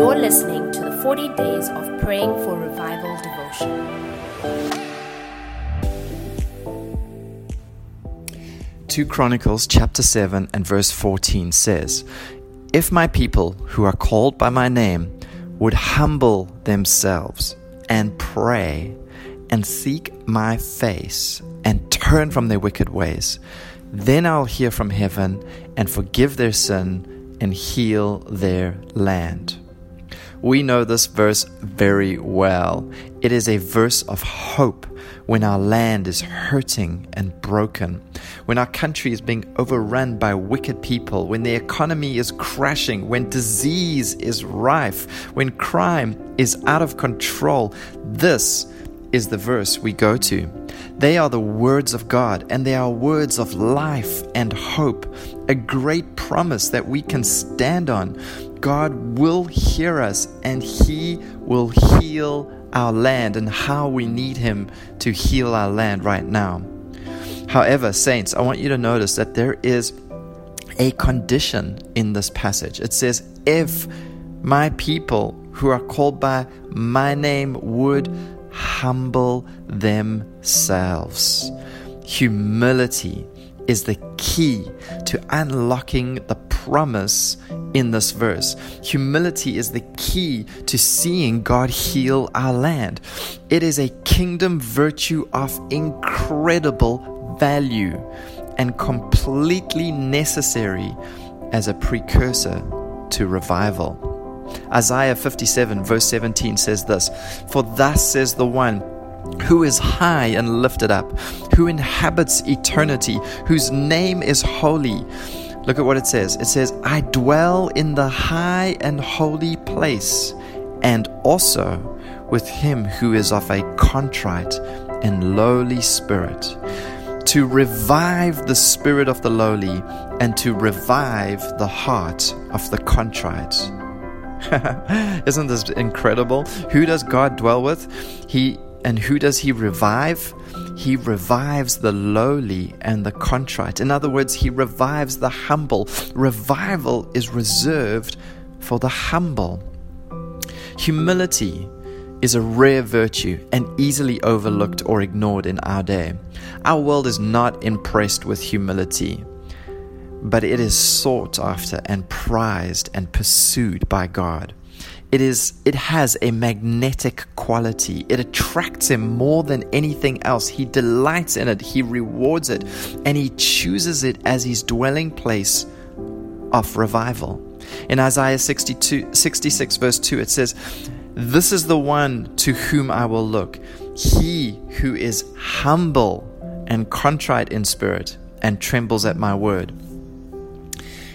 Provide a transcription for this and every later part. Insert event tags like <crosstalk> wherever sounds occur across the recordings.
You're listening to the 40 Days of Praying for Revival devotion. 2 Chronicles chapter 7 and verse 14 says, If my people who are called by my name would humble themselves and pray and seek my face and turn from their wicked ways, then I'll hear from heaven and forgive their sin and heal their land. We know this verse very well. It is a verse of hope when our land is hurting and broken, when our country is being overrun by wicked people, when the economy is crashing, when disease is rife, when crime is out of control. This is the verse we go to. They are the words of God, and they are words of life and hope, a great promise that we can stand on. God will hear us, and He will heal our land, and how we need Him to heal our land right now. However, saints, I want you to notice that there is a condition in this passage. It says, If my people who are called by my name would humble themselves. Humility is the key to unlocking the promise in this verse. Humility is the key to seeing God heal our land. It is a kingdom virtue of incredible value and completely necessary as a precursor to revival. Isaiah 57, verse 17 says this For thus says the one who is high and lifted up, who inhabits eternity, whose name is holy. Look at what it says. It says, I dwell in the high and holy place, and also with him who is of a contrite and lowly spirit, to revive the spirit of the lowly, and to revive the heart of the contrite. <laughs> Isn't this incredible? Who does God dwell with? He and who does he revive? He revives the lowly and the contrite. In other words, he revives the humble. Revival is reserved for the humble. Humility is a rare virtue and easily overlooked or ignored in our day. Our world is not impressed with humility but it is sought after and prized and pursued by God. It is it has a magnetic quality. It attracts him more than anything else. He delights in it, he rewards it, and he chooses it as his dwelling place of revival. In Isaiah 62, 66, verse 2, it says, This is the one to whom I will look, he who is humble and contrite in spirit and trembles at my word.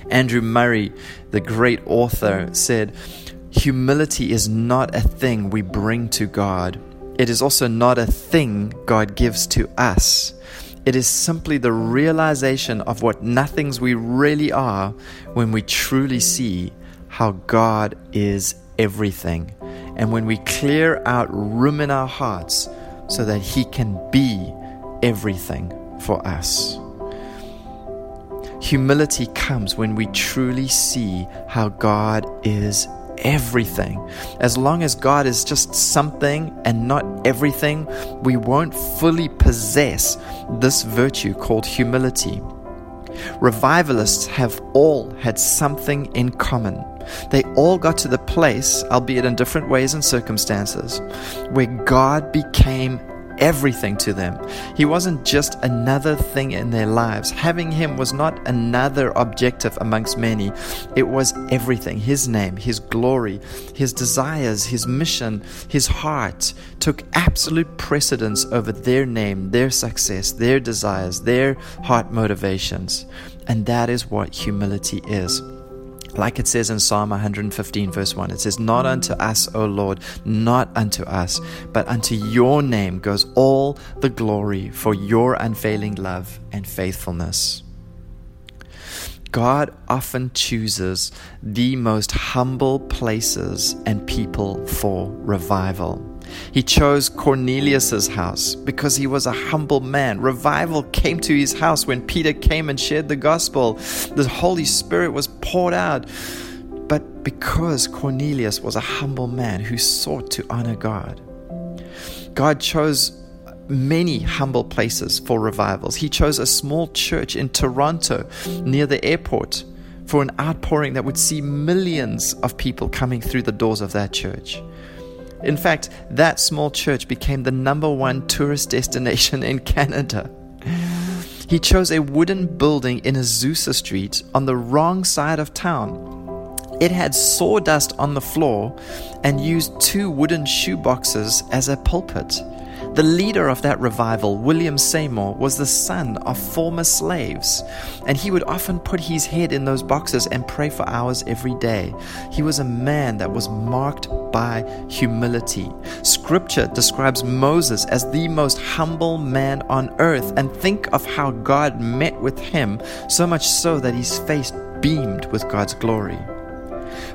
Andrew Murray, the great author, said, Humility is not a thing we bring to God. It is also not a thing God gives to us. It is simply the realization of what nothings we really are when we truly see how God is everything. And when we clear out room in our hearts so that He can be everything for us. Humility comes when we truly see how God is everything. As long as God is just something and not everything, we won't fully possess this virtue called humility. Revivalists have all had something in common. They all got to the place, albeit in different ways and circumstances, where God became everything to them. He wasn't just another thing in their lives. Having him was not another objective amongst many, it was everything. His name, his glory, his desires, his mission, his heart took absolute precedence over their name, their success, their desires, their heart motivations. And that is what humility is. Like it says in Psalm 115, verse 1, it says, Not unto us, O Lord, not unto us, but unto your name goes all the glory for your unfailing love and faithfulness. God often chooses the most humble places and people for revival. He chose Cornelius's house because he was a humble man. Revival came to his house when Peter came and shared the gospel. The Holy Spirit was poured out. but because Cornelius was a humble man who sought to honor God. God chose many humble places for revivals. He chose a small church in Toronto near the airport for an outpouring that would see millions of people coming through the doors of that church. In fact, that small church became the number one tourist destination in Canada. He chose a wooden building in Azusa Street on the wrong side of town. It had sawdust on the floor and used two wooden shoeboxes as a pulpit. The leader of that revival, William Seymour, was the son of former slaves, and he would often put his head in those boxes and pray for hours every day. He was a man that was marked by humility. Scripture describes Moses as the most humble man on earth, and think of how God met with him, so much so that his face beamed with God's glory.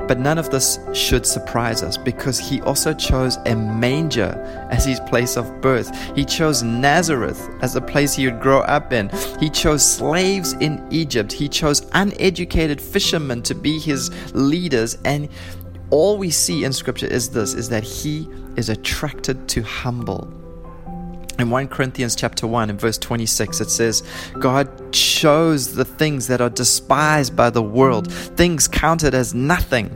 But none of this should surprise us because he also chose a manger as his place of birth. He chose Nazareth as the place he would grow up in. He chose slaves in Egypt. He chose uneducated fishermen to be his leaders. And all we see in scripture is this is that he is attracted to humble. In 1 Corinthians chapter 1 in verse 26 it says God chose the things that are despised by the world things counted as nothing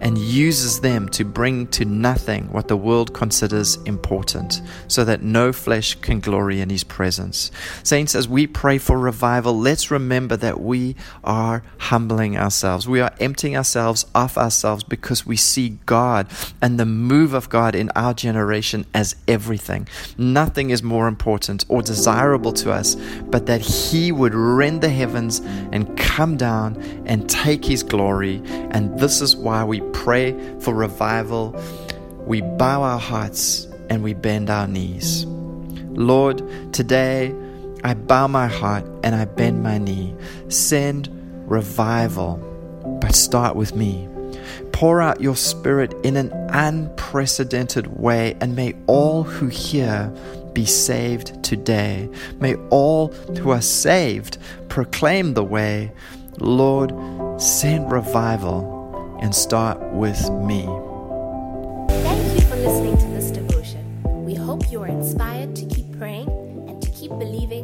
and uses them to bring to nothing what the world considers important, so that no flesh can glory in his presence. Saints, as we pray for revival, let's remember that we are humbling ourselves. We are emptying ourselves off ourselves because we see God and the move of God in our generation as everything. Nothing is more important or desirable to us but that He would rend the heavens and come down and take His glory. And this is why we pray for revival, we bow our hearts and we bend our knees. Lord, today I bow my heart and I bend my knee. Send revival, but start with me. Pour out your spirit in an unprecedented way, and may all who hear be saved today. May all who are saved proclaim the way. Lord, send revival and start with me. Thank you for listening to this devotion. We hope you are inspired to keep praying and to keep believing